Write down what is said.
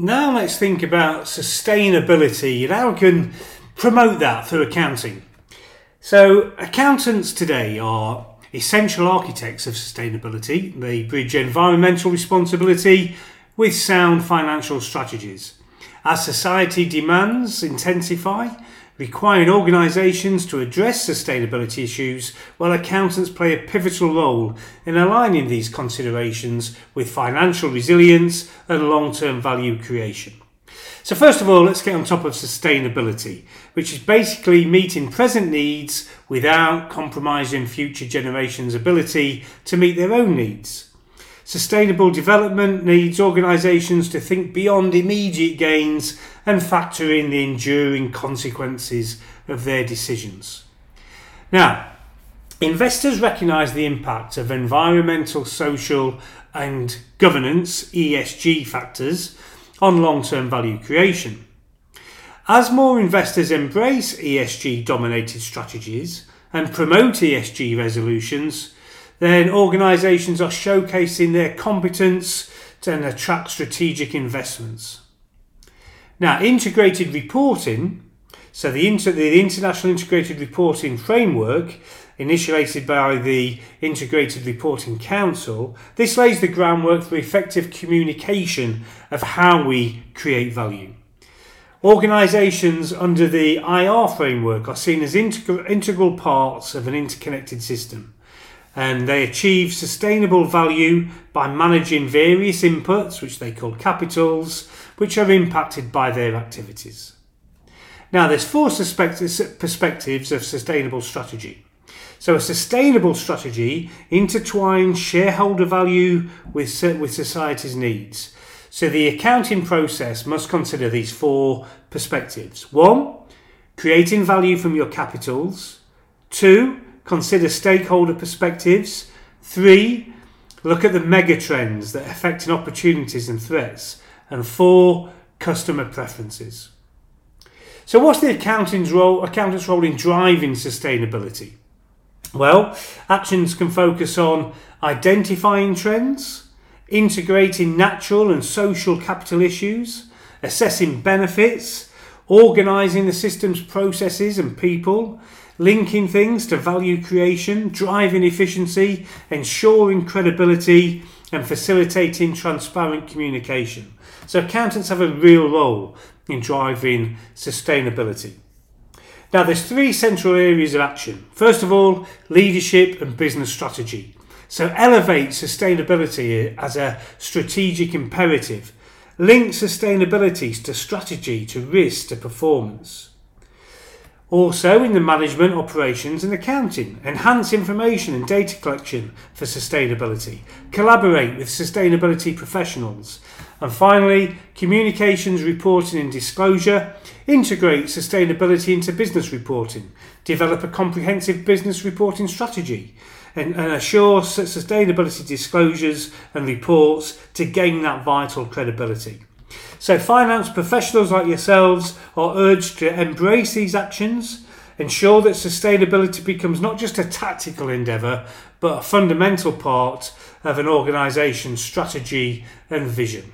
Now let's think about sustainability and how we can promote that through accounting. So, accountants today are essential architects of sustainability. They bridge environmental responsibility with sound financial strategies. As society demands intensify, requiring organisations to address sustainability issues, while accountants play a pivotal role in aligning these considerations with financial resilience and long term value creation. So, first of all, let's get on top of sustainability, which is basically meeting present needs without compromising future generations' ability to meet their own needs. Sustainable development needs organisations to think beyond immediate gains and factor in the enduring consequences of their decisions. Now, investors recognise the impact of environmental, social, and governance ESG factors on long term value creation. As more investors embrace ESG dominated strategies and promote ESG resolutions, then organisations are showcasing their competence to attract strategic investments. Now, integrated reporting, so the, inter- the International Integrated Reporting Framework, initiated by the Integrated Reporting Council, this lays the groundwork for effective communication of how we create value. Organisations under the IR framework are seen as integ- integral parts of an interconnected system and they achieve sustainable value by managing various inputs, which they call capitals, which are impacted by their activities. Now, there's four perspectives of sustainable strategy. So, a sustainable strategy intertwines shareholder value with, with society's needs. So, the accounting process must consider these four perspectives. One, creating value from your capitals. Two, Consider stakeholder perspectives. Three, look at the mega trends that are affecting opportunities and threats. And four, customer preferences. So, what's the accountant's role, accountant's role in driving sustainability? Well, actions can focus on identifying trends, integrating natural and social capital issues, assessing benefits, organising the system's processes and people, linking things to value creation, driving efficiency, ensuring credibility, and facilitating transparent communication. So, accountants have a real role in driving sustainability. Now, there's three central areas of action. First of all, leadership and business strategy. So, elevate sustainability as a strategic imperative. Link sustainability to strategy, to risk, to performance. Also, in the management, operations, and accounting, enhance information and data collection for sustainability, collaborate with sustainability professionals, and finally, communications, reporting, and disclosure, integrate sustainability into business reporting, develop a comprehensive business reporting strategy, and, and assure sustainability disclosures and reports to gain that vital credibility. So, finance professionals like yourselves are urged to embrace these actions, ensure that sustainability becomes not just a tactical endeavour, but a fundamental part of an organisation's strategy and vision.